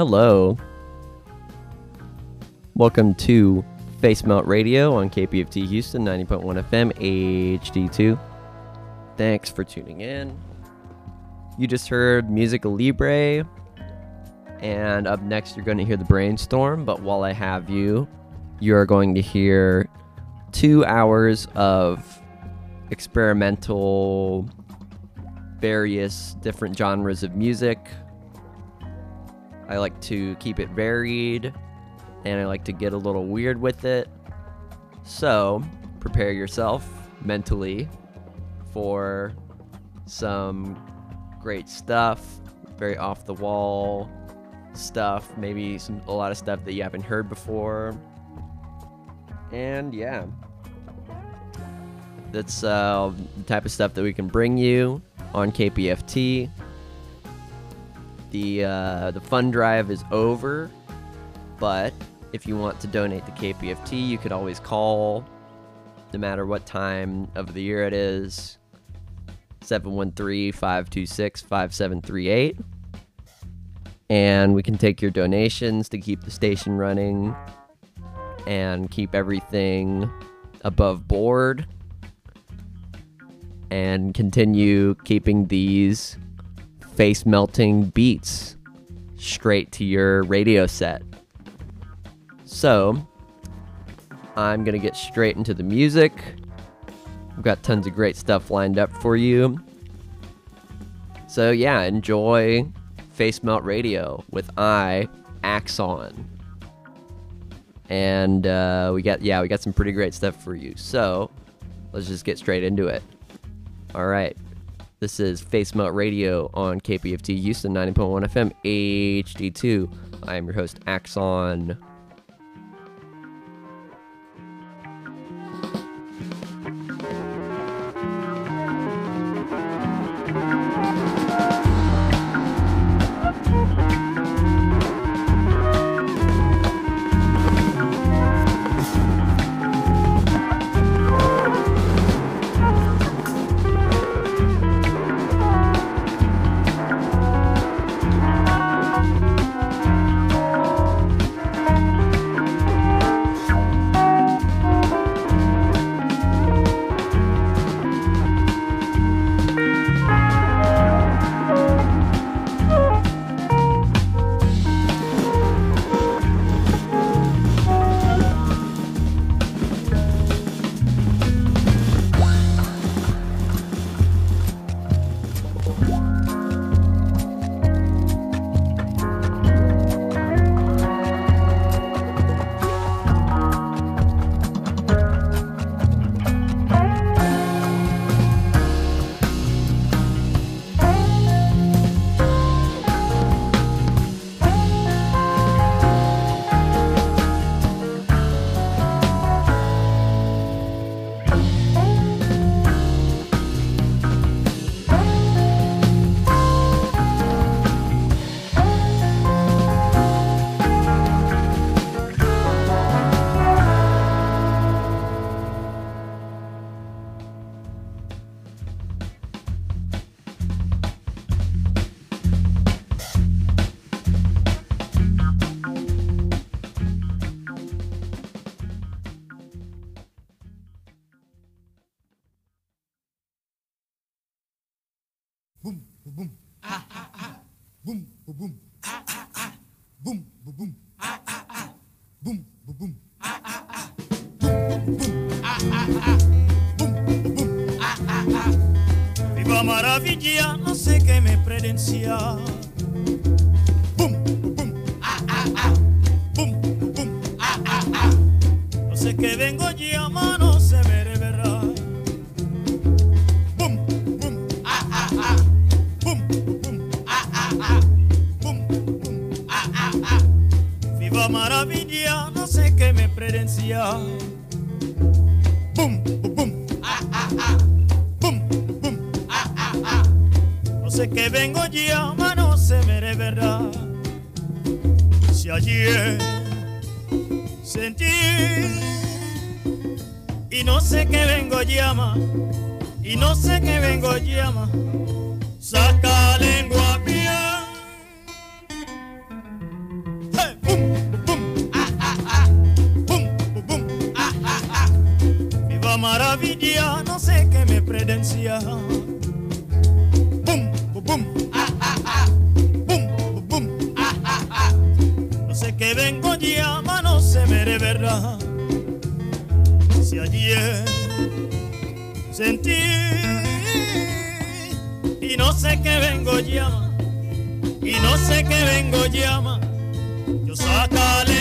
Hello. Welcome to Facemelt Radio on KPFT Houston 90.1 FM HD2. Thanks for tuning in. You just heard Music Libre, and up next you're going to hear the Brainstorm. But while I have you, you're going to hear two hours of experimental, various different genres of music. I like to keep it varied and I like to get a little weird with it. So, prepare yourself mentally for some great stuff, very off the wall stuff, maybe some a lot of stuff that you haven't heard before. And yeah. That's uh, the type of stuff that we can bring you on KPFT. The uh, the fund drive is over, but if you want to donate to KPFT, you could always call, no matter what time of the year it is, 713 526 5738. And we can take your donations to keep the station running and keep everything above board and continue keeping these face melting beats straight to your radio set. So, I'm going to get straight into the music. We've got tons of great stuff lined up for you. So, yeah, enjoy Facemelt Radio with I, Axon. And uh, we got, yeah, we got some pretty great stuff for you. So, let's just get straight into it. All right. This is Facemelt Radio on KPFT Houston 90.1 FM HD2. I am your host, Axon. ayer sentí y no sé qué vengo llama y no sé qué vengo llama yo sácale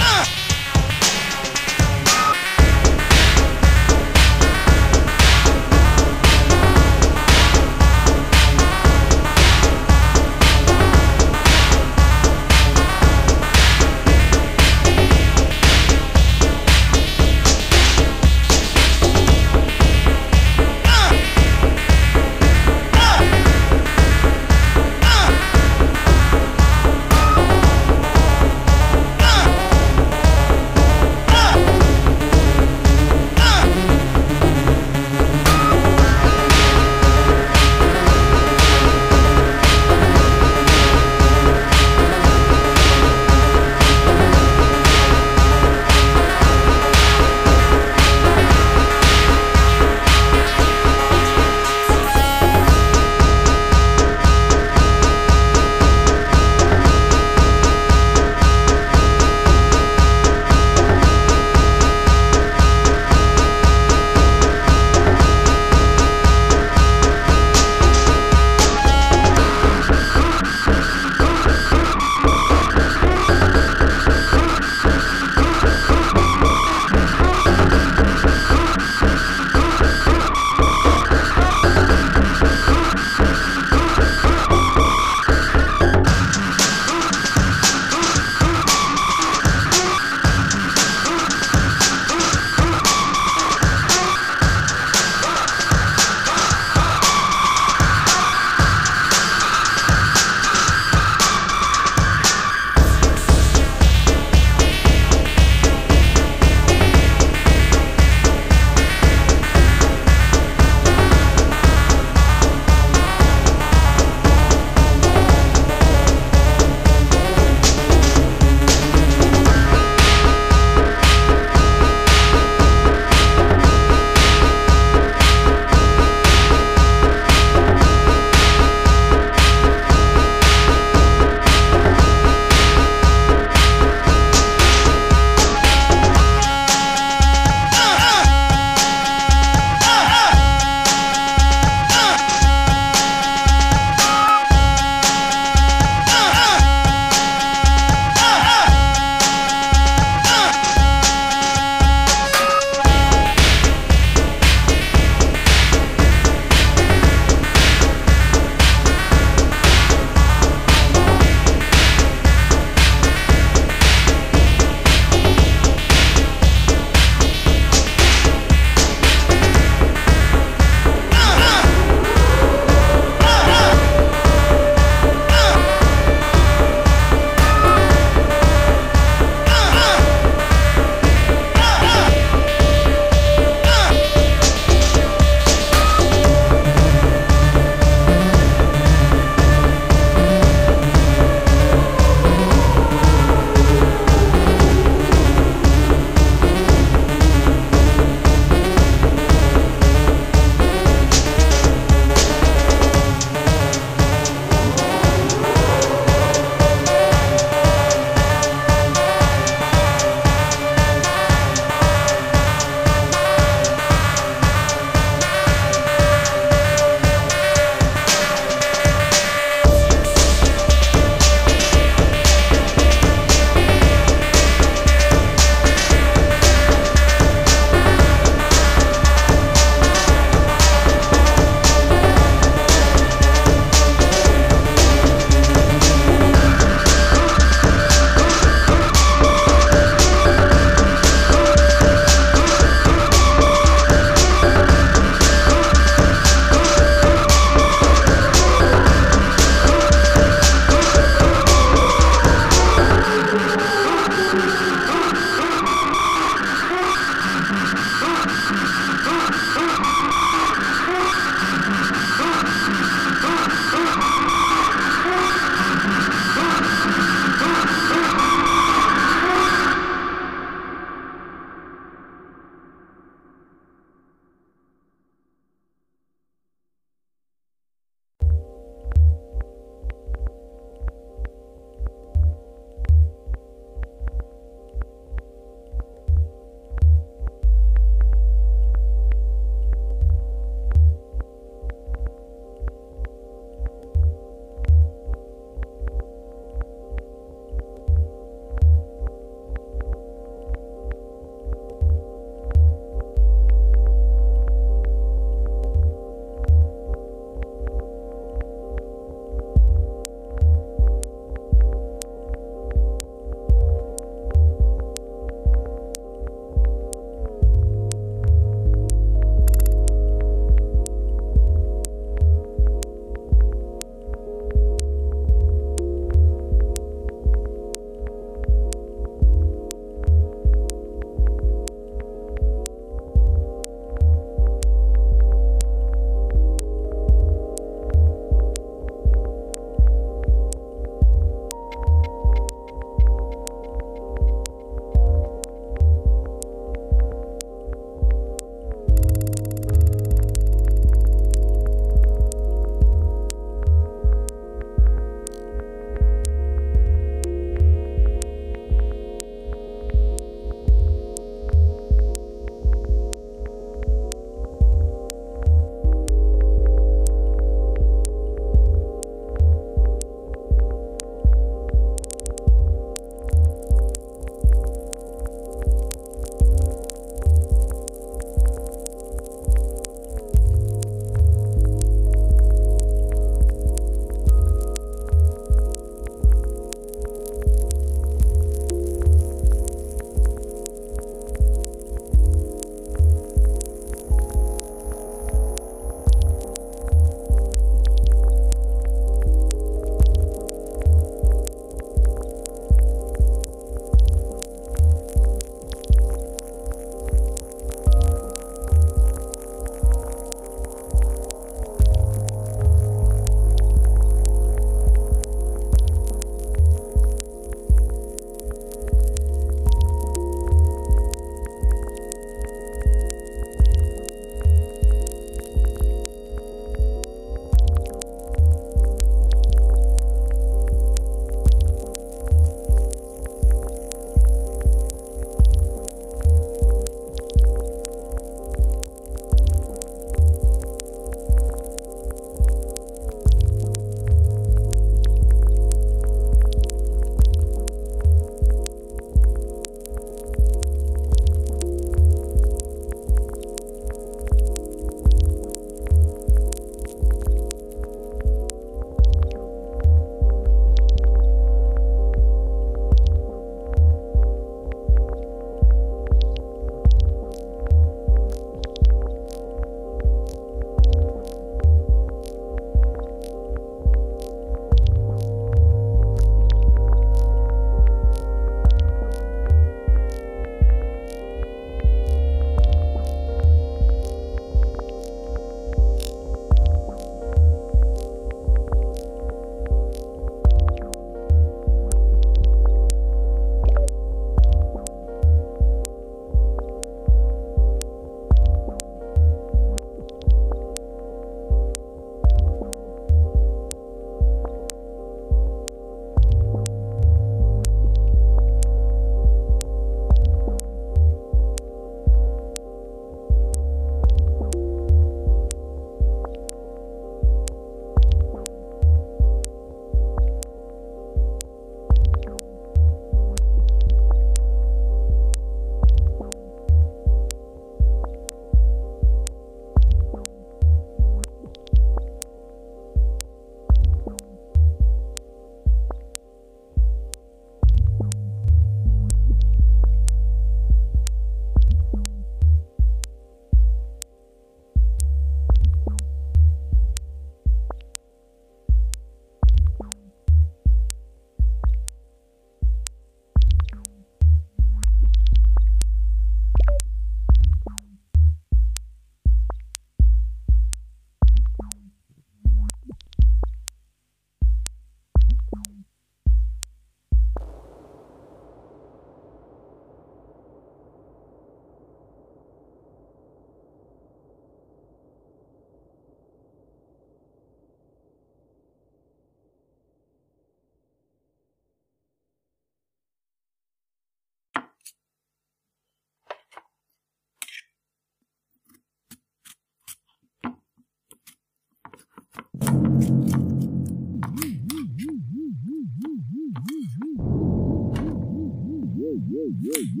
Woo-woo!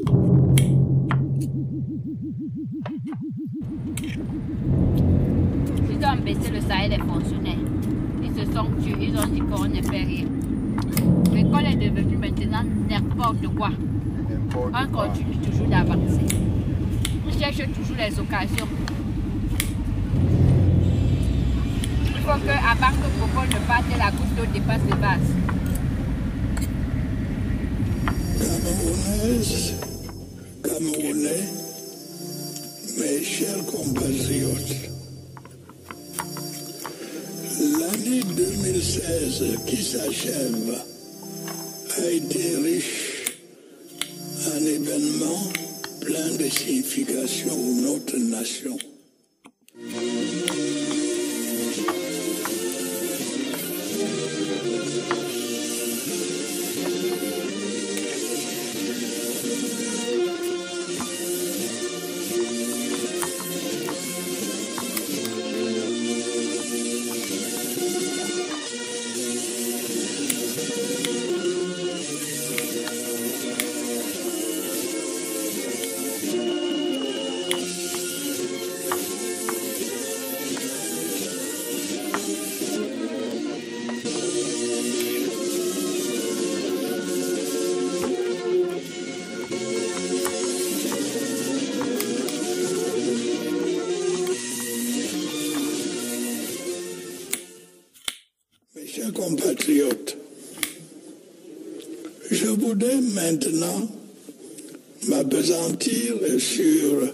Ils ont baissé le salaire des fonctionnaires. Ils se sont tués, ils ont dit qu'on ne fait rien. L'école est devenue maintenant n'importe quoi. On continue toujours d'avancer. On cherche toujours les occasions. Il faut que, avant que Coco ne parte, la goutte d'eau dépasse le vase. Camerounais, mes chers compatriotes, l'année 2016 qui s'achève a été riche en événements pleins de signification pour notre nation. Voudrais maintenant m'apesantir sur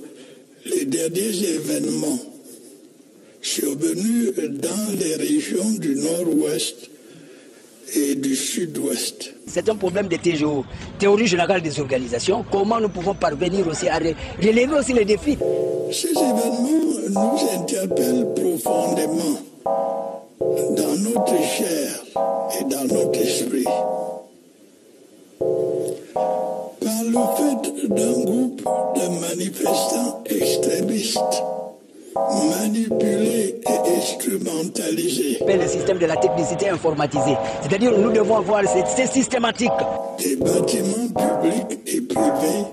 les derniers événements survenus dans les régions du nord-ouest et du sud-ouest. C'est un problème de TGO, théorie générale des organisations. Comment nous pouvons parvenir aussi à relever aussi les défis? Ces événements nous interpellent profondément dans notre chair et dans notre esprit. D'un groupe de manifestants extrémistes manipulés et instrumentalisés, appelle le système de la technicité informatisée. C'est-à-dire nous devons avoir, c'est c'est systématique. des bâtiments publics et privés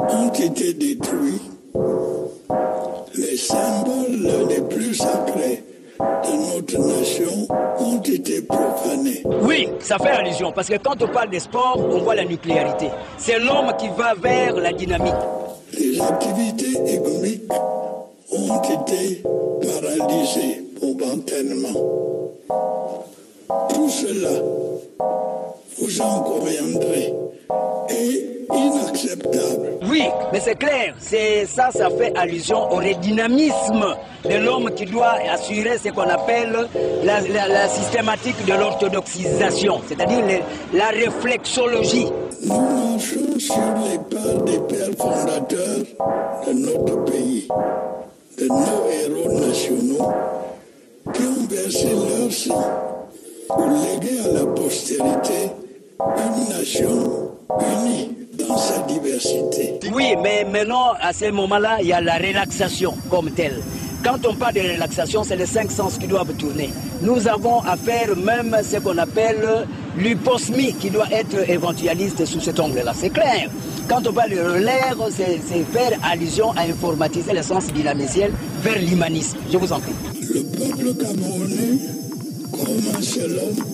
ont été détruits. Les symboles les plus sacrés de notre nation ont été profanés. Oui, ça fait allusion, parce que quand on parle des sports, on voit la nucléarité. C'est l'homme qui va vers la dynamique. Les activités économiques ont été paralysées momentanément. Tout cela, vous en conviendrez, inacceptable. Oui, mais c'est clair, c'est ça, ça fait allusion au redynamisme de l'homme qui doit assurer ce qu'on appelle la, la- la systématique de l'orthodoxisation, c'est-à-dire la réflexologie. Nous marchons sur les pas des pères fondateurs de notre pays, de nos héros nationaux qui ont versé leur sang pour léguer à la postérité une nation unie dans sa diversité. Oui, mais maintenant, à ce moment-là, il y a la relaxation comme telle. Quand on parle de relaxation, c'est les cinq sens qui doivent tourner. Nous avons à faire même ce qu'on appelle l'hyposmie qui doit être éventualiste sous cet angle-là. C'est clair. Quand on parle de l'air, c'est c'est faire allusion à informatiser le sens dynamiciel vers l'humanisme. Je vous en prie. Le peuple camerounais, comme un seul homme,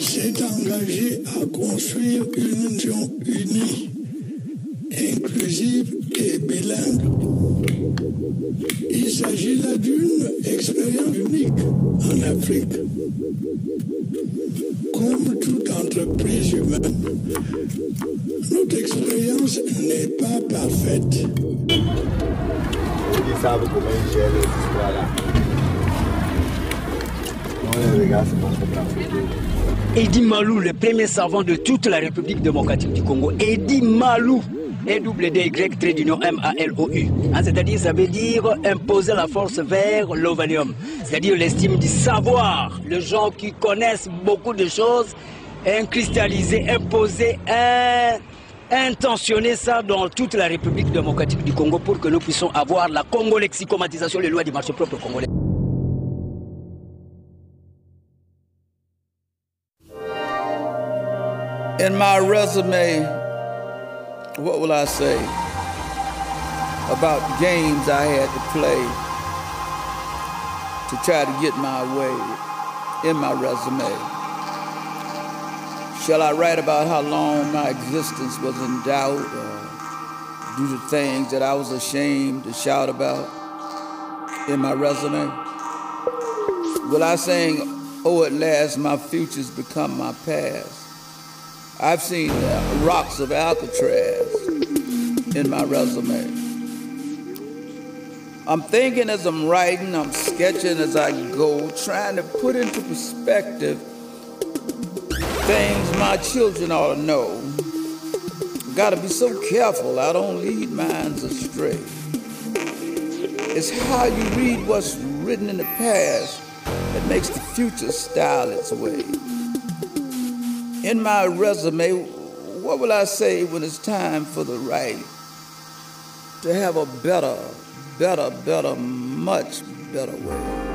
s'est engagé à construire une nation unie, inclusive et bilingue. Il s'agit là d'une expérience unique en Afrique. Comme toute entreprise humaine, notre expérience n'est pas parfaite. Pra lá. Não é legal se Eddie Malou, le premier savant de toute la République démocratique du Congo. Eddie Malou. E double D Y trait d'union M A L O U. Hein, c'est-à-dire ça veut dire imposer la force vers l'ovanium. C'est-à-dire l'estime du savoir. Les gens qui connaissent beaucoup de choses, cristalliser, imposer, intentionner ça dans toute la République démocratique du Congo pour que nous puissions avoir la congolexicomatisation, les lois du marché propre congolais. In my resume, what will I say about games I had to play to try to get my way in my resume? Shall I write about how long my existence was in doubt or do the things that I was ashamed to shout about in my resume? Will I sing, Oh, at last my future's become my past? I've seen uh, rocks of Alcatraz in my resume. I'm thinking as I'm writing, I'm sketching as I go, trying to put into perspective things my children ought to know. Gotta be so careful I don't lead minds astray. It's how you read what's written in the past that makes the future style its way in my resume, what will I say when it's time for the right to have a better, better, better, much better way?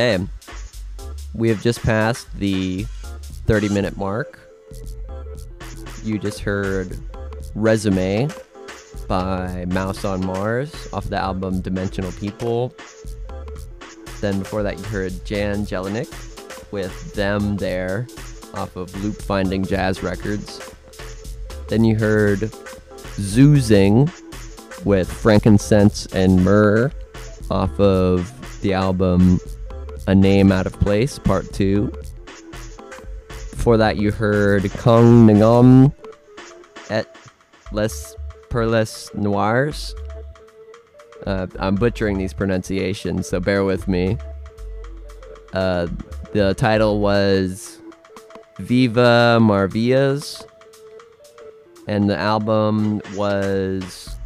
Okay. We have just passed the 30 minute mark. You just heard Resume by Mouse on Mars off the album Dimensional People. Then before that, you heard Jan Jelinek with Them There off of Loop Finding Jazz Records. Then you heard Zoozing with Frankincense and Myrrh off of the album A Name Out of Place, Part 2. Before that, you heard Kong Ngom et Les Perles Noirs. Uh, I'm butchering these pronunciations, so bear with me. Uh, the title was Viva Marvillas, and the album was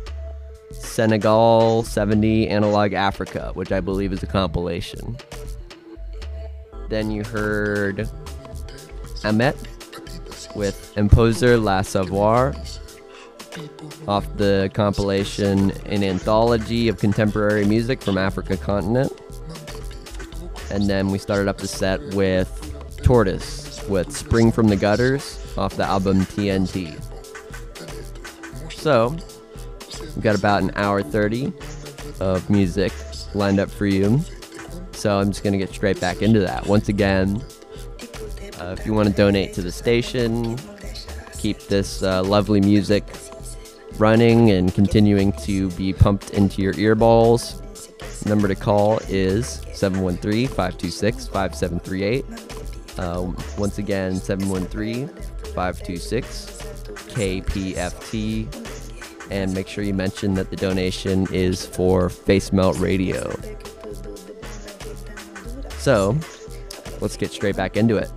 Senegal 70 Analog Africa, which I believe is a compilation. Then you heard Amet with Imposer La Savoir off the compilation An Anthology of Contemporary Music from Africa Continent. And then we started up the set with Tortoise with Swung from the Gutters off the album TNT. So, we've got about an hour 30 of music lined up for you. So, I'm just going to get straight back into that. Once again, uh, if you want to donate to the station, keep this uh, lovely music running and continuing to be pumped into your earballs, number to call is 713 526 5738. Uh, once again, 713 526 KPFT. And make sure you mention that the donation is for Facemelt Radio. So, let's get straight back into it.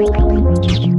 Música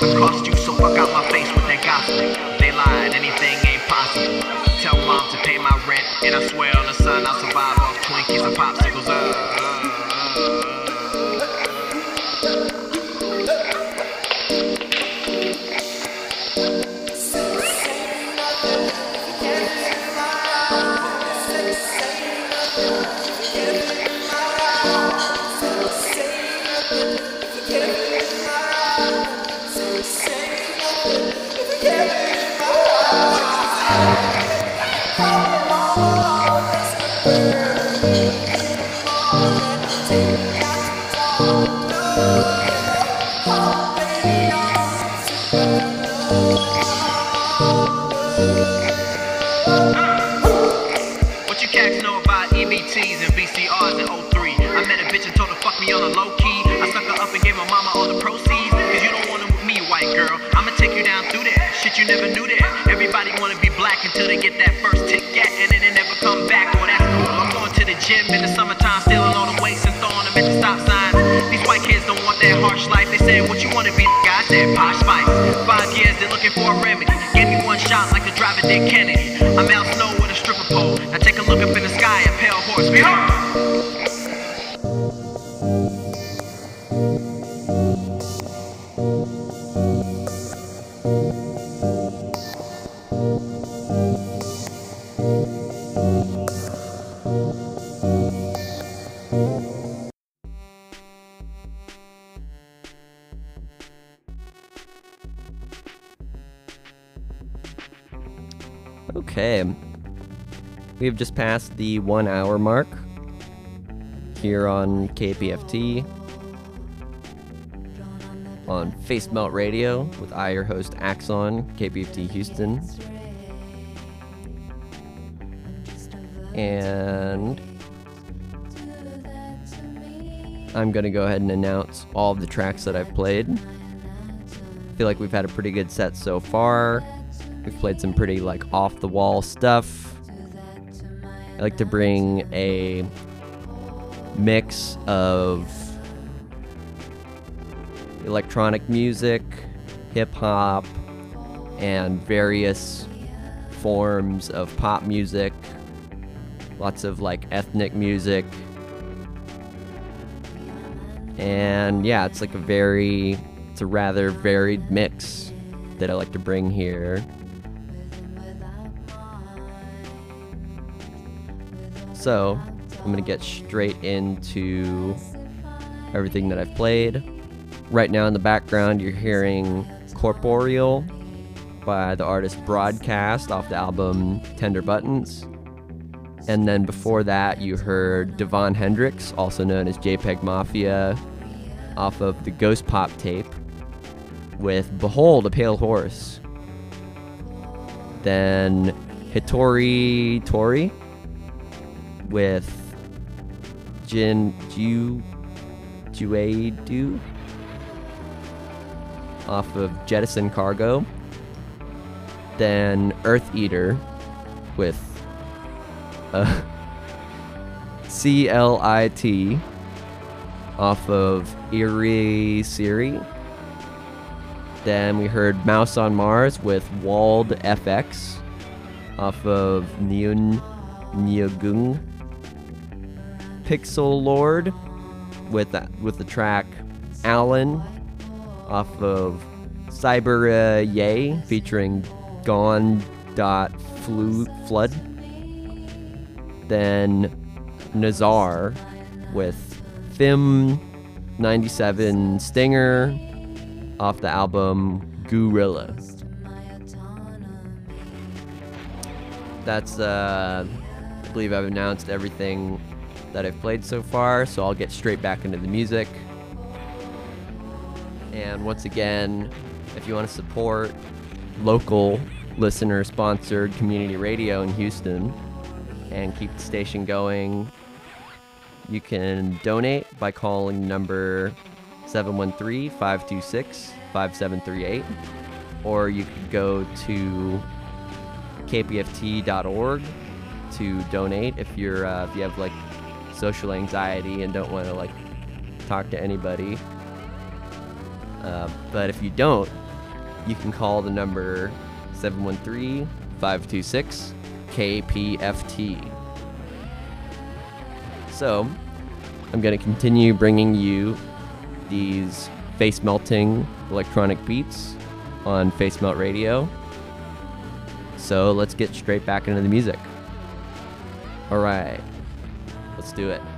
cost you Robert Dick Kennedy. I'm out snow we've just passed the one hour mark here on KPFT on Facemelt Radio with I, your host Axon, KPFT Houston. And I'm going to go ahead and announce all of the tracks that I've played. I feel like we've had a pretty good set so far. We've played some pretty like off the wall stuff I like to bring a mix of electronic music, hip hop, and various forms of pop music, lots of like ethnic music. And yeah, it's like a very, it's a rather varied mix that I like to bring here. So, I'm going to get straight into everything that I've played. Right now in the background, you're hearing Corporeal by the artist Broadcast off the album Tender Buttons. And then before that, you heard Devon Hendryx, also known as JPEG Mafia, off of the Ghost Pop tape with Behold a Pale Horse. Then Hitori Tori with Jin Ju Juedu off of Jettison Cargo. Then Eartheater with uh, C L I T off of Irisiri. Then we heard Mouse on Mars with Walled FX off of Niun Niggung. Pixelord with that with the track Alan off of Cyber uh, Yay featuring Gone dot flu flood. Then Nazar with Fim 97 Stinger off the album Guerrilla. That's uh I believe I've announced everything that I've played so far, so I'll get straight back into the music. And once again, if you want to support local listener sponsored community radio in Houston and keep the station going, you can donate by calling number 713 526 5738, or you could go to kpft.org to donate if you're uh, if you have like social anxiety and don't want to like talk to anybody. Uh, but if you don't, you can call the number 713 526 KPFT. So, I'm going to continue bringing you these face melting electronic beats on Facemelt Radio. So, let's get straight back into the music. All right, let's do it.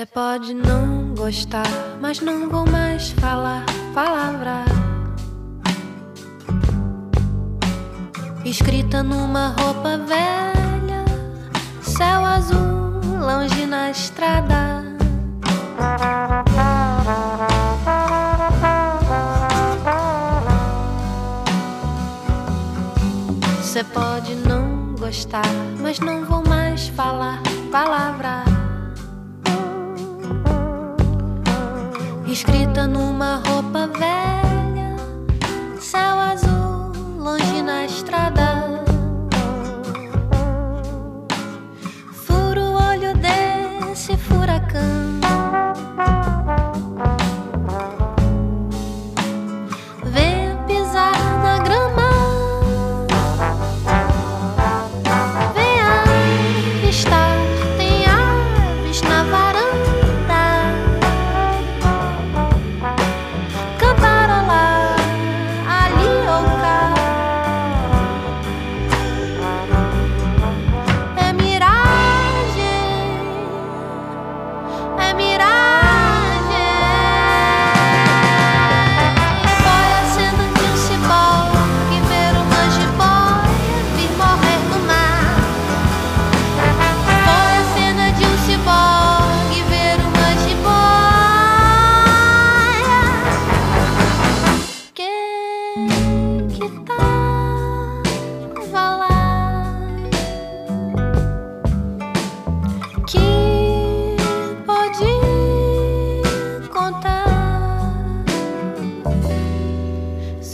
Você pode não gostar, mas não vou mais falar palavra. Escrita numa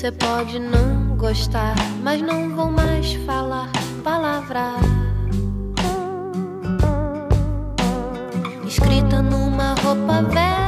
Você pode não gostar, mas não vou mais falar palavra. Escrita numa roupa velha.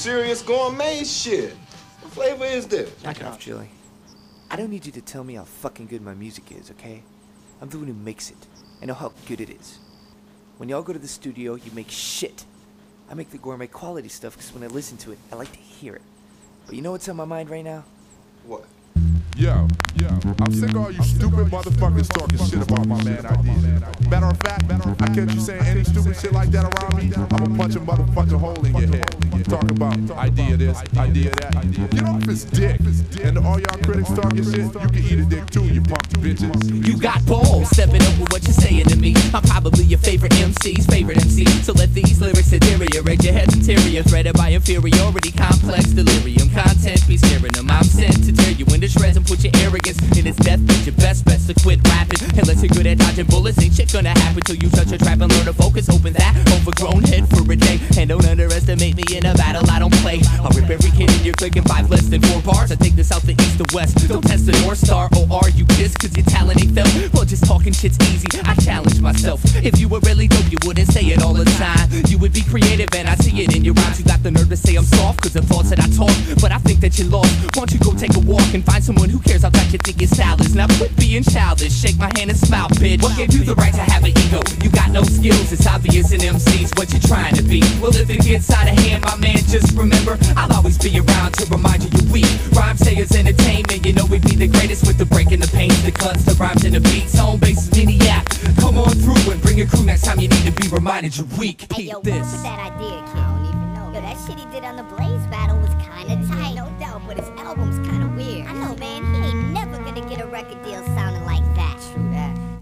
Serious gourmet shit. What flavor is this? Knock it off, Julie. I don't need you to tell me how fucking good my music is, okay? I'm the one who makes it. I know how good it is. When y'all go to the studio, you make shit. I make the gourmet quality stuff because when I listen to it, I like to hear it. But you know what's on my mind right now? What? Yo, yo, I'm sick of all you stupid motherfuckers talking shit about my man Eyedea. Matter of fact, I catch you saying any stupid shit like that around me, I'ma punch a motherfucking hole in your head. Talk about Eyedea this, Eyedea that. Get off his dick. And all y'all critics talking shit, you can eat a dick too, you punk bitches. You got balls, stepping up with what you're saying to me. I'm probably your favorite MC's favorite MC. So let these lyrics deteriorate your head's interior, threaded by inferiority, complex delirium. Content be scaring them. I'm sent to tear you into shreds put your arrogance in its death. Your best best to quit rapping. Unless you're good at dodging bullets, ain't shit gonna happen till you touch a trap and learn to focus. Open that overgrown head for a day. And don't underestimate me in a battle I don't play. I'll rip every kid in your clique in five less than four bars. I take the south the east to west. Don't test the North Star. Or are you pissed cause your talent ain't felt? Well, just talking shit's easy. I challenge myself. If you were really dope, you wouldn't say it all the time. You would be creative and I see it in your rhymes. You got the nerve to say I'm soft cause the thoughts that I talk. But I think that you're lost. Why don't you go take a walk and find someone who cares how tight you think your style is? Now quit being childish. Shake my hand and smile, bitch. What gave you the right to have an ego? You got no skills. It's obvious in MCs what you're trying to be. Well, if it gets out of hand, my man, just remember I'll always be around to remind you you're weak. Rhymesayers entertainment. You know we'd be the greatest with the breaking the pains, the cuts, the rhymes, and the beats. Home base is maniac. Come on through and bring your crew next time you need to be reminded you're weak. Hey, yo, this. what's with that Eyedea, kid? I don't even know. Yo, that shit he did on the Blaze battle was kinda tight.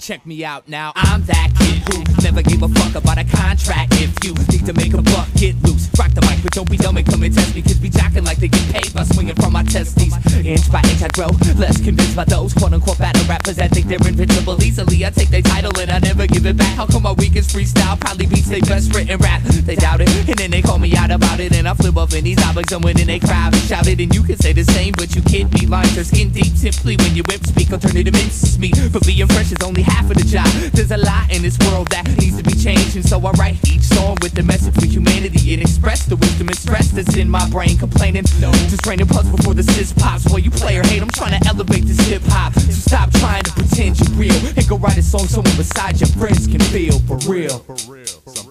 Check me out now. I'm that kid who never gave a fuck about a contract. If you need to make a buck, get loose. The mic, but don't be dumb and come and test me. Cause be jocking like they get paid by swinging from my testes. Inch by inch I grow, less convinced by those quote unquote battle rappers that think they're invincible easily. I take their title and I never give it back. How come my weakest freestyle probably beats their best written rap? They doubt it, and then they call me out about it. And I flip up in these objects when in they crowd and shout it. And you can say the same, but you can't be lines are skin deep. Simply when you whip speak, to mince meat. But being fresh is only half of the job. There's a lot in this world that needs to be changed, and so I write each song with the message for humanity and express the wisdom and stress that's in my brain. Complaining, no, just raining pucks before the sis pops. While you play or hate, I'm trying to elevate this hip hop. So stop trying to pretend you're real and go write a song someone beside your friends can feel for real.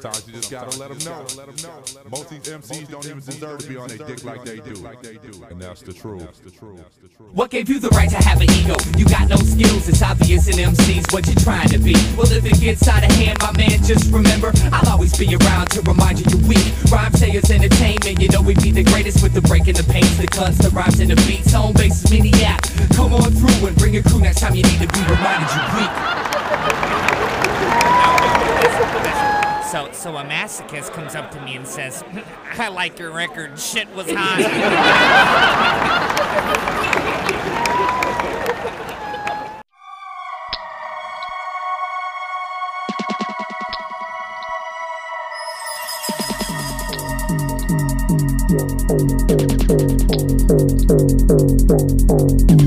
Sometimes you just gotta let them know. Most of these MCs don't even deserve to be on their dick like they do. And that's the truth. What gave you the right to have an ego? You got no skills, it's obvious in MCs what you're trying to be. Well, if it gets out of hand, my man, just remember I'll always be around to remind you you're weak. Rhymesayers entertainment, you know we be the greatest with the breaking the pains, the cuts, the rhymes, and the beats. Home base is maniac. Come on through and bring your crew next time you need to be reminded you're weak. So, so a masochist comes up to me and says, "I like your record. Shit was hot."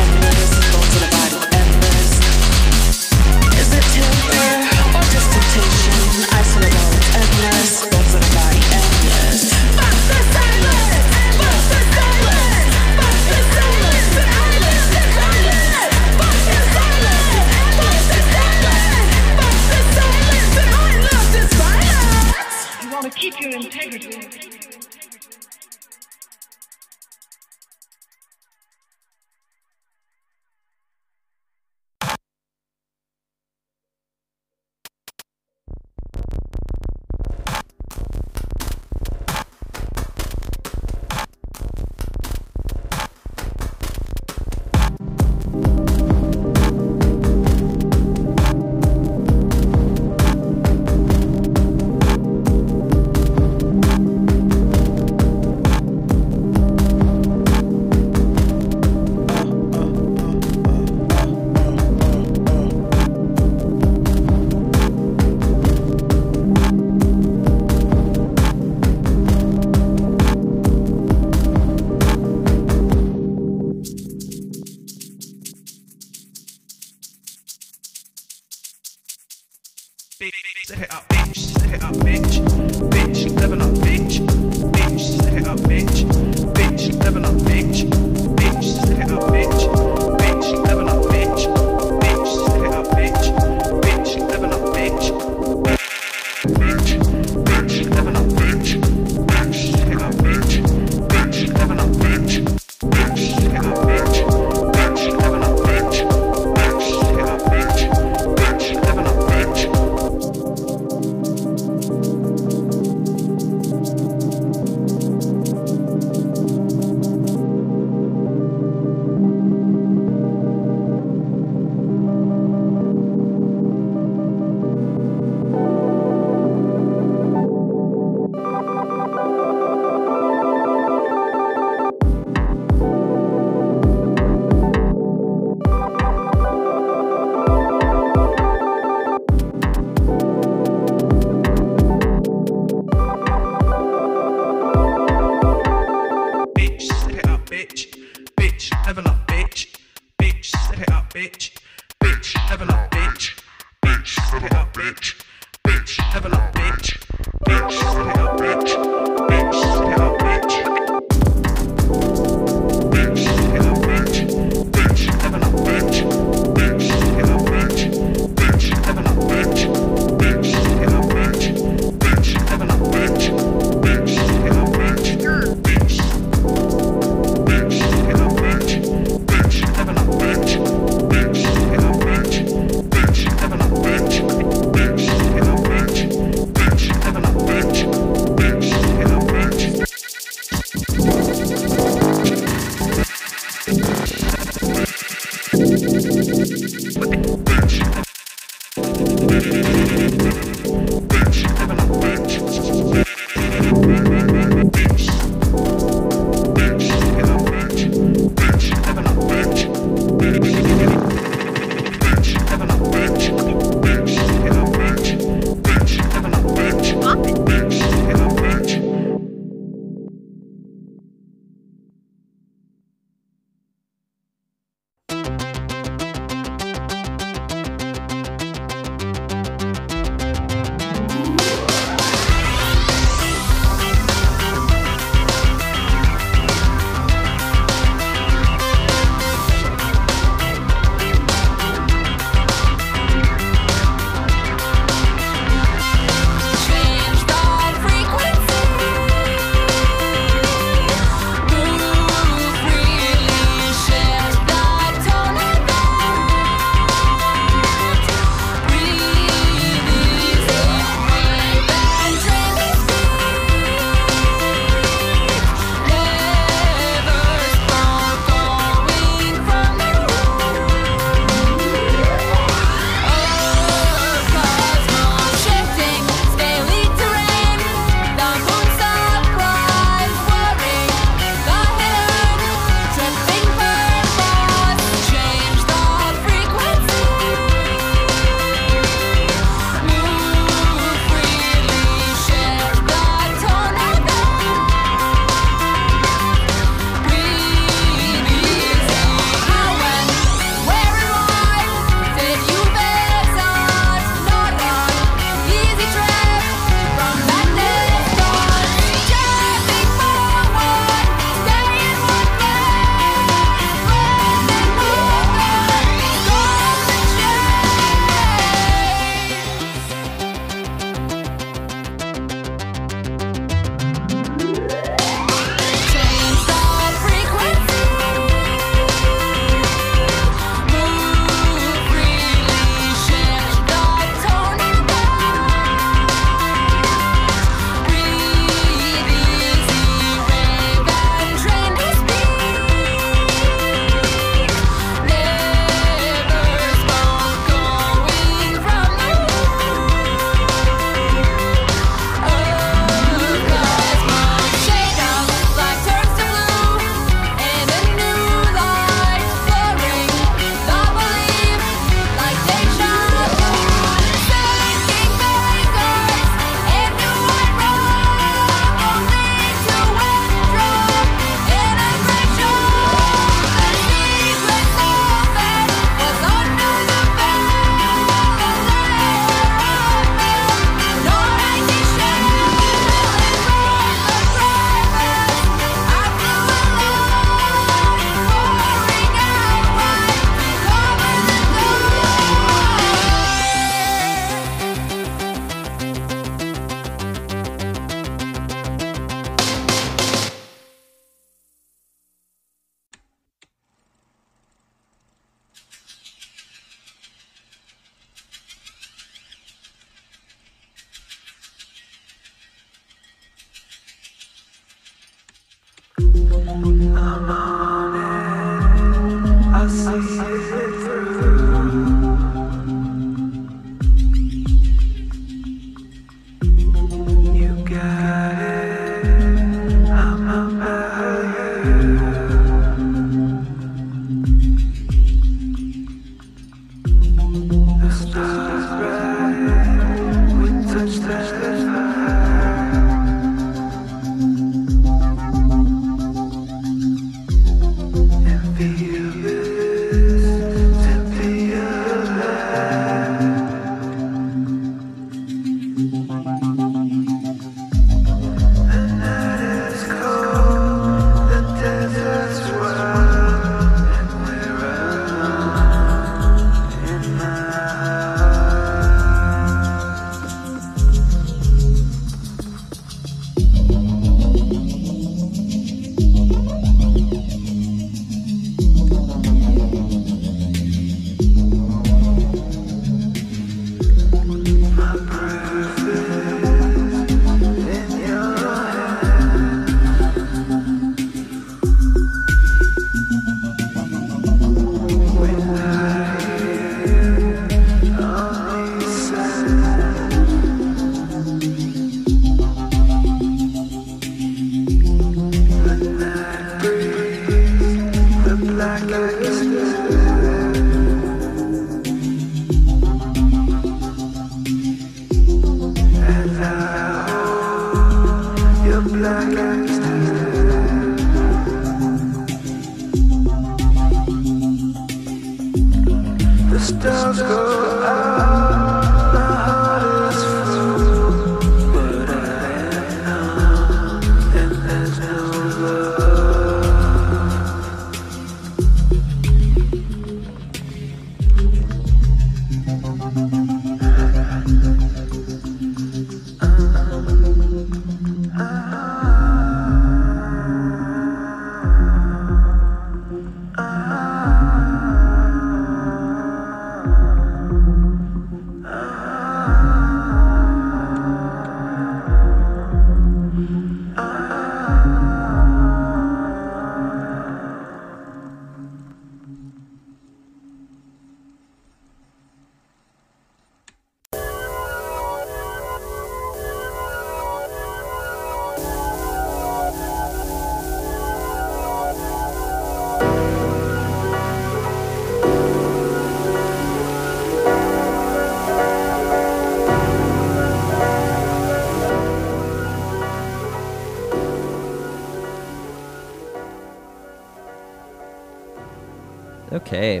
Okay.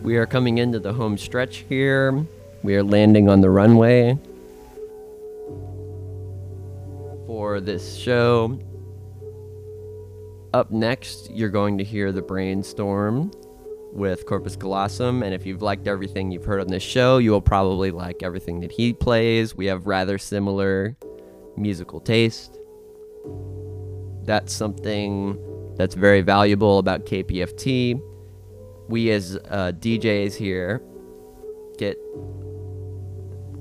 We are coming into the home stretch here. We are landing on the runway for this show. Up next, you're going to hear the brainstorm with Corpus Callosum. And if you've liked everything you've heard on this show, you will probably like everything that he plays. We have rather similar musical taste. That's something that's very valuable about KPFT. We, as uh, DJs here, get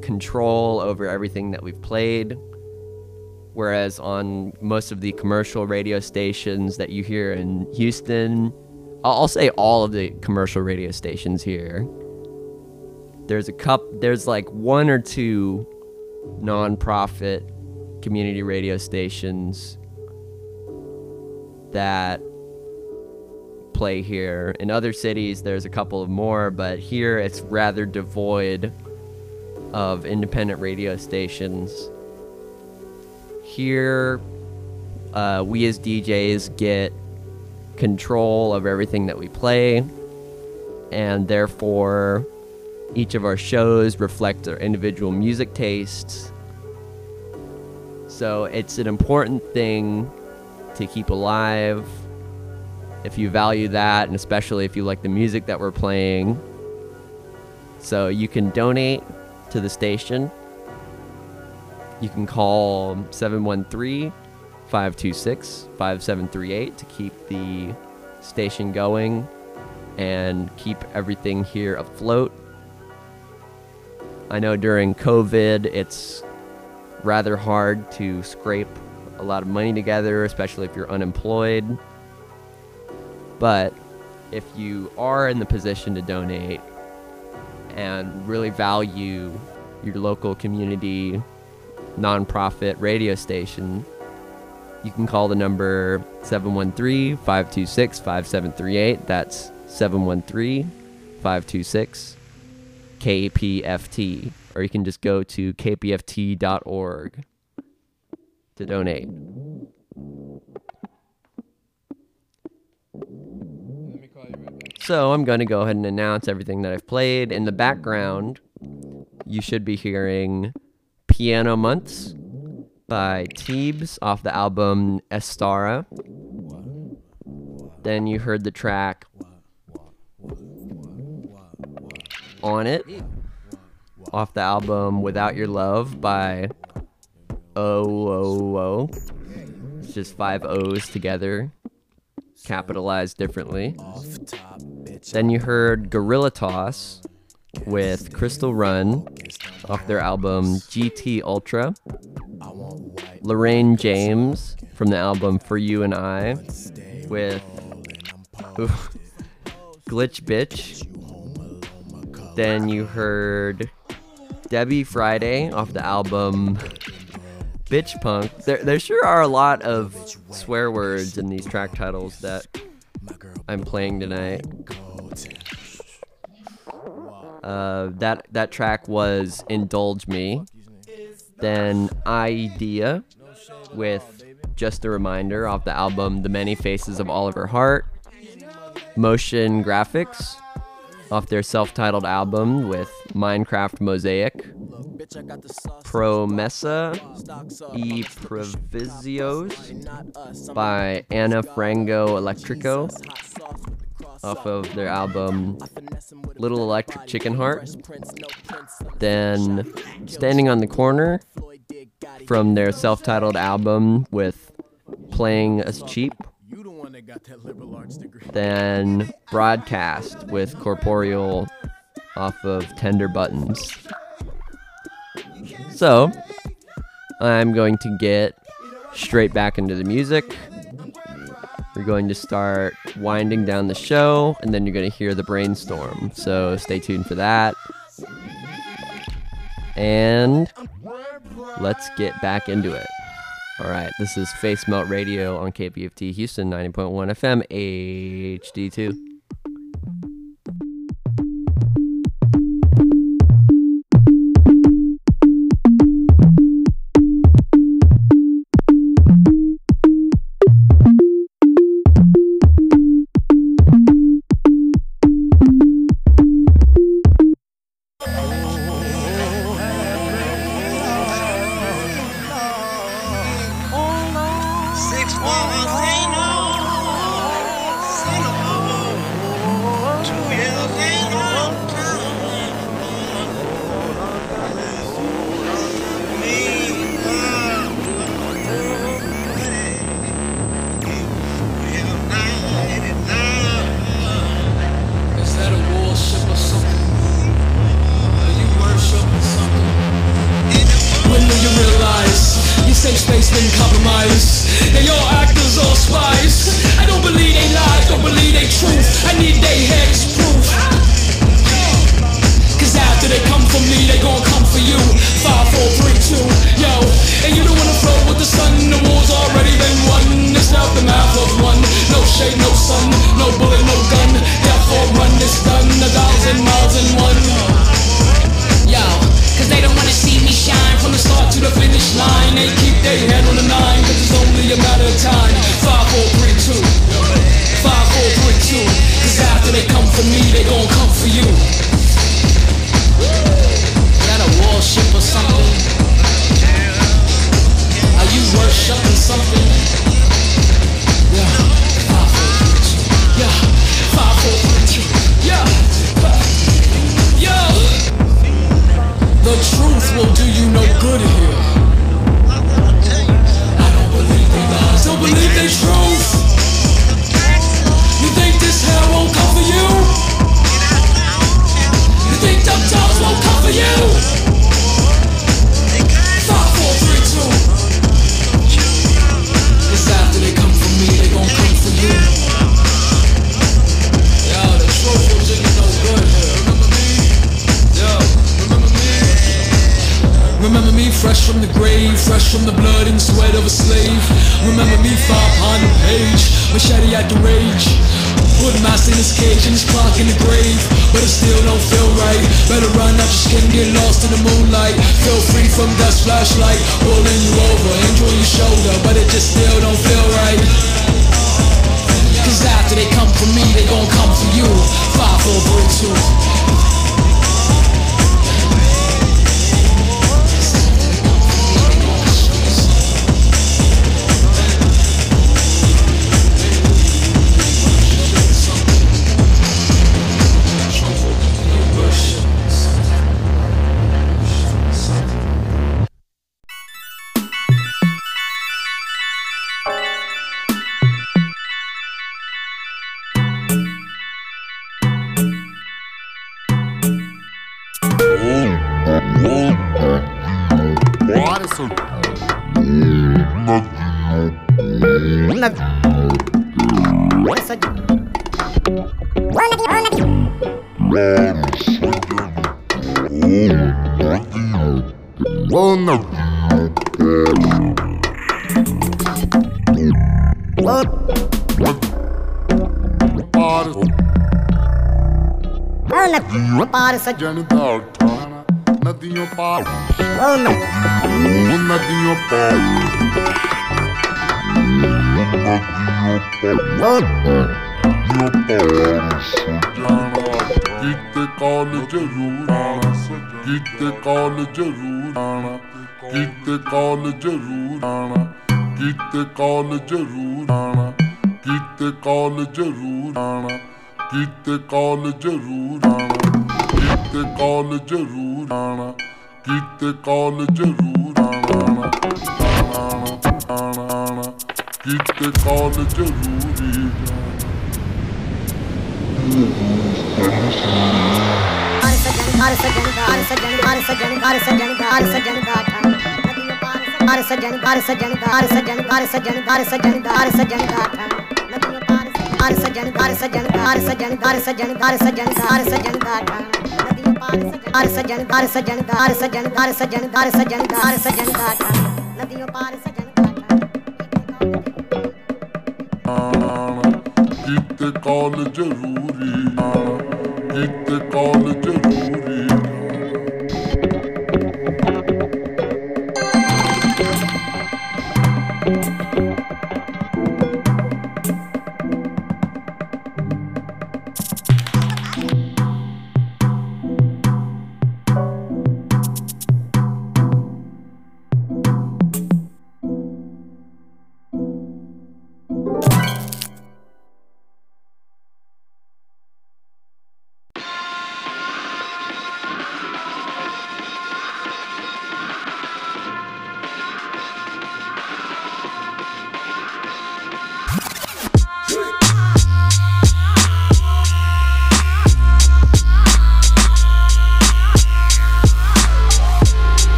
control over everything that we've played. Whereas on most of the commercial radio stations that you hear in Houston, I'll say all of the commercial radio stations here. There's a cup. There's like one or two non-profit community radio stations that play here. In other cities, there's a couple of more, but here it's rather devoid of independent radio stations. Here, uh, we as DJs get control of everything that we play, and therefore, each of our shows reflect our individual music tastes. So it's an important thing to keep alive. If you value that, and especially if you like the music that we're playing. So you can donate to the station. You can call 713 526 5738 to keep the station going and keep everything here afloat. I know during COVID, it's rather hard to scrape a lot of money together, especially if you're unemployed. But if you are in the position to donate and really value your local community nonprofit radio station, you can call the number 713 526 5738. That's 713 526 KPFT. Or you can just go to kpft.org to donate. So I'm going to go ahead and announce everything that I've played. In the background, you should be hearing Piano Months by Teebs off the album Estara. Then you heard the track On It off the album Without Your Love by O O O. It's just five O's together, capitalized differently. Then you heard Guerilla Toss with Crystal Run off their album GT Ultra. Lorraine James from the album For You and I with Glitch Bitch. Then you heard Debby Friday off the album Bitch Punk. There, there sure are a lot of swear words in these track titles that I'm playing tonight. Uh, that that track was "Indulge Me." Then "Eyedea" with "Just a Reminder" off the album "The Many Faces of Oliver Hart." Motion Graphics off their self-titled album with Minecraft Mosaic. Promessa e Provisios by Ana Frango Elétrico off of their album Little Electric Chicken Heart. Then Standing on the Corner from their self titled album with Playing Us Cheap. Then Broadcast with Corporeal off of Tender Buttons. So, I'm going to get straight back into the music. We're going to start winding down the show, and then you're going to hear the brainstorm. So stay tuned for that. And let's get back into it. All right, this is Facemelt Radio on KPFT Houston 90.1 FM HD2. Fresh from the blood and sweat of a slave. Remember me far upon the page, machete at the rage. Put master in his cage and his clock in the grave, but it still don't feel right. Better run out your skin, get lost in the moonlight. Feel free from dust flashlight, pulling you over, enjoy your shoulder, but it just still don't feel right. Cause after they come for me, they gon' come for you. Five, four, three, two. सजन नदियों पार नदियों पार किते काल ज़रूर आना किते काल ज़रूर आना किते कॉल ज़रूर आना किते कॉल ज़रूर आना किते काल ज़रूर आना किते काल ज़रूर ਕੀਤੇ ਕਾਲ ਜ਼ਰੂਰ ਆਣਾ ਕੀਤੇ ਕਾਲ ਜ਼ਰੂਰ ਆਣਾ ਆਣਾ ਆਣਾ ਆਣਾ ਕੀਤੇ ਕਾਲ ਜ਼ਰੂਰੀ ਹਰ ਸੱਜਣ ਹਰ ਸੱਜਣ ਹਰ ਸੱਜਣ ਹਰ ਸੱਜਣ ਹਰ ਸੱਜਣ ਹਰ ਸੱਜਣ ਗਾਠਾਂ ਹਰ ਸੱਜਣ ਹਰ ਸੱਜਣ ਹਰ ਸੱਜਣ ਹਰ ਸੱਜਣ ਹਰ ਸੱਜਣ ਹਰ ਸੱਜਣ ਗਾਠਾਂ ਨਦੀਆਂ ਪਾਰ ਹਰ ਸੱਜਣ ਹਰ ਸੱਜਣ ਹਰ ਸੱਜਣ ਹਰ ਸੱਜਣ ਹਰ ਸੱਜਣ ਹਰ पार सजन सजन सजन सजन सजन सजन पार सजन ज़रूरी ज़रूरी।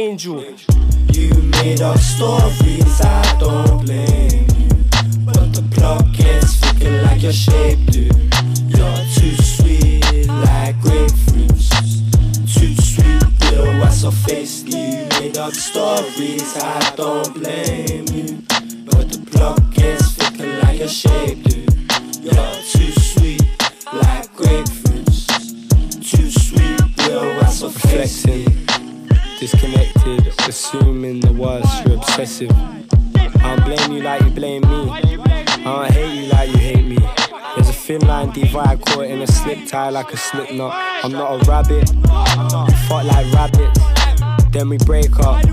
angel Then we break up.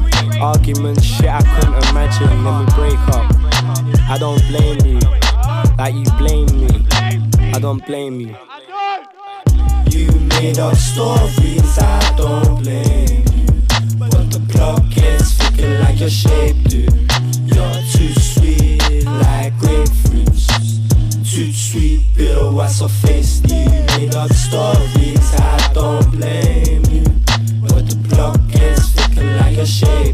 Arguments, shit I couldn't imagine. Then we break up. I don't blame you. Like you blame me. I don't blame you. You made up stories, I don't blame you. But the clock is ticking like your shape, dude. You're too sweet, like grapefruits. Too sweet, Bill, what's your face? You made up stories, I don't blame shade.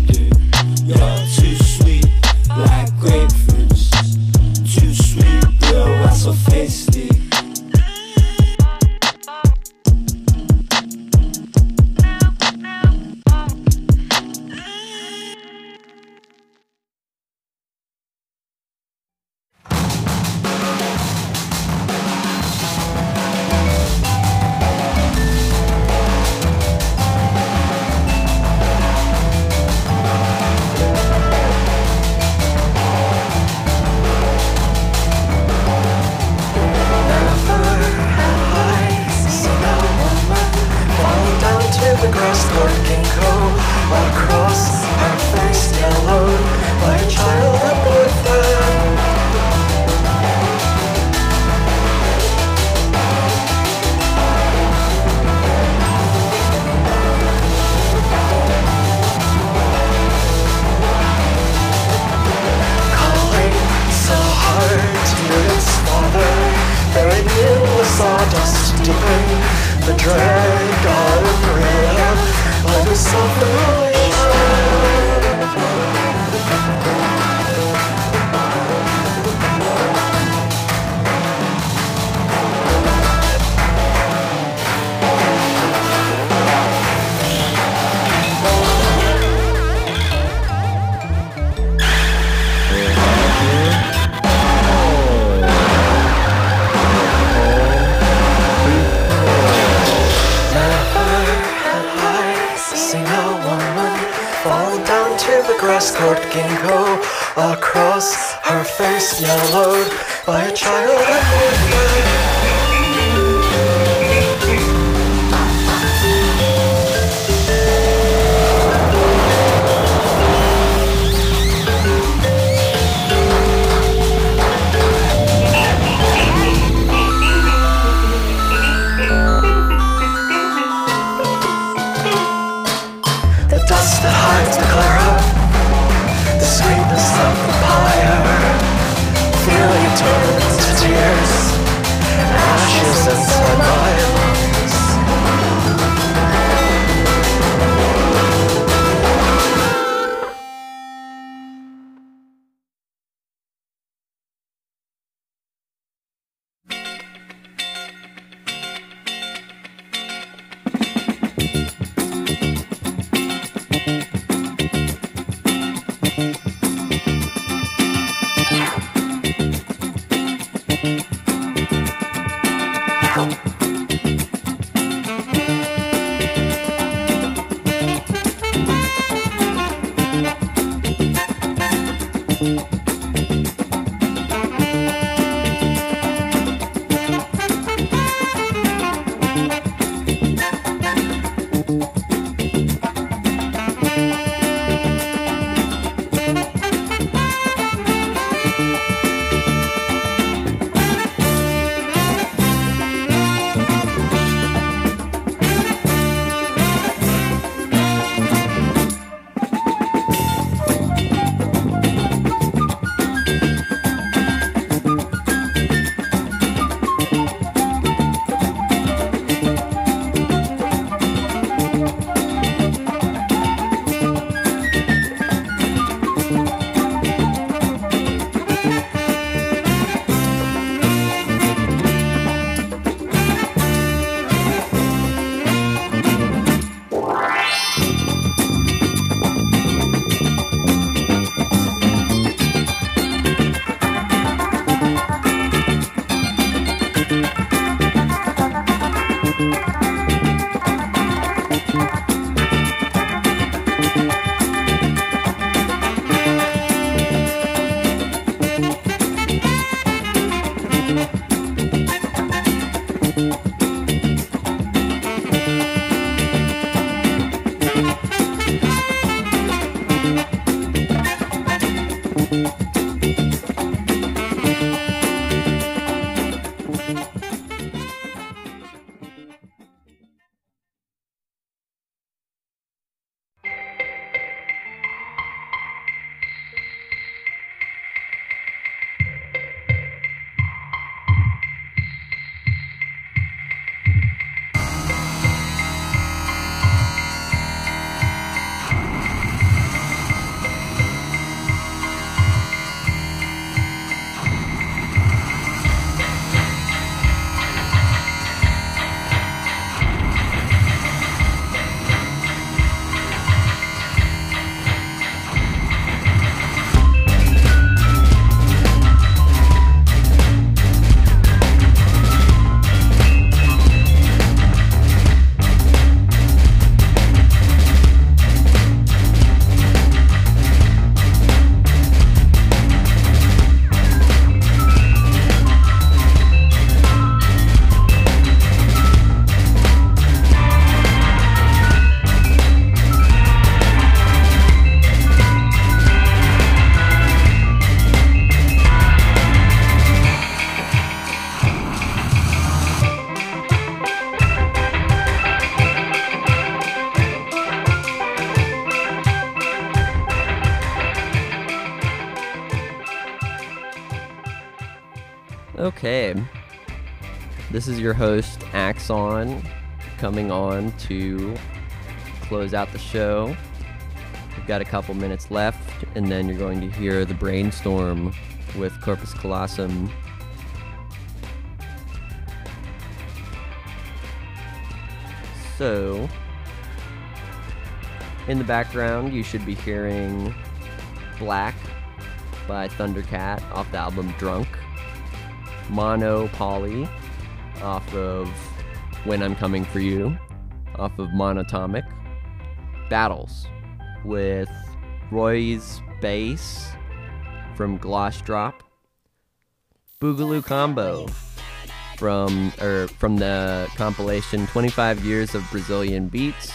This is your host, Axon, coming on to close out the show. We've got a couple minutes left, and then you're going to hear the brainstorm with Corpus Callosum. So, in the background, you should be hearing Black by Thundercat off the album Drunk. Mono Poly off of When I'm Coming For You off of Monotomic. Battles with Rolls Bayce from Gloss Drop. Boogaloo Combo from or from the compilation 25 Years of Brazilian Beats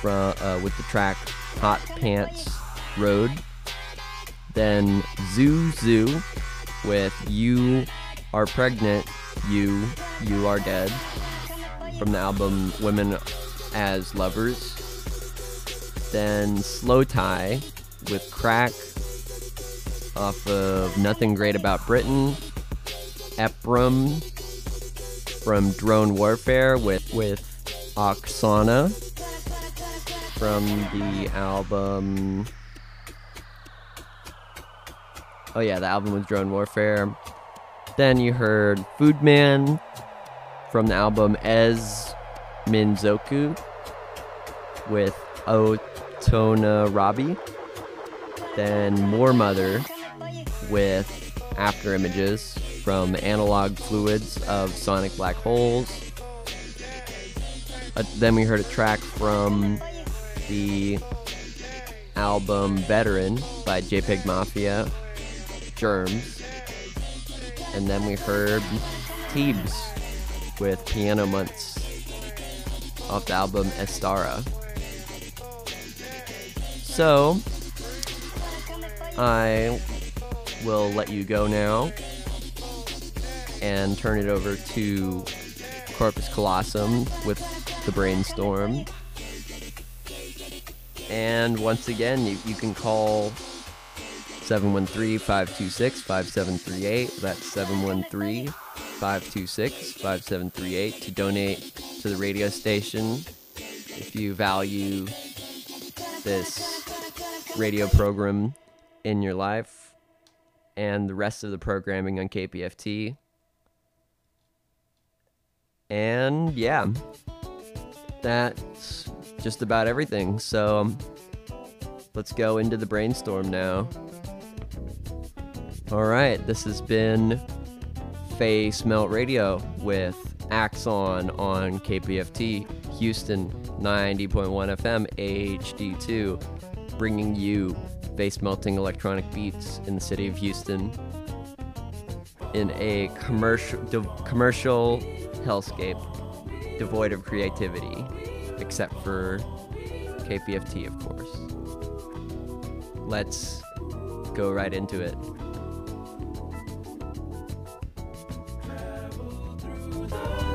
from uh, with the track Hot Pants Road. Then Xiu Xiu with You Are Pregnant, You, You Are Dead from the album Women as Lovers. Then Slowthai with Crack off of Nothing Great About Britain. Eprom from Drone Warfare with, with Oksana from the album. Oh, yeah, the album was Drone Warfare. Then you heard Foodman from the album Ez Minzoku with Otona Rabi. Then Moor Mother with After Images from Analog Fluids of Sonic Black Holes. Uh, then we heard a track from the album Veteran by JPEG Mafia, Germs. And then we heard Teebs with Piano Months off the album Estara. So, I will let you go now and turn it over to Corpus Callosum with the brainstorm. And once again, you, you can call 713 526 5738. That's 713 526 5738 to donate to the radio station if you value this radio program in your life and the rest of the programming on KPFT. And yeah, that's just about everything. So let's go into the brainstorm now. All right, this has been Facemelt Radio with Axon on KPFT Houston 90.1 FM HD2, bringing you face melting electronic beats in the city of Houston in a commercial de- commercial hellscape devoid of creativity, except for KPFT, of course. Let's go right into it. Oh.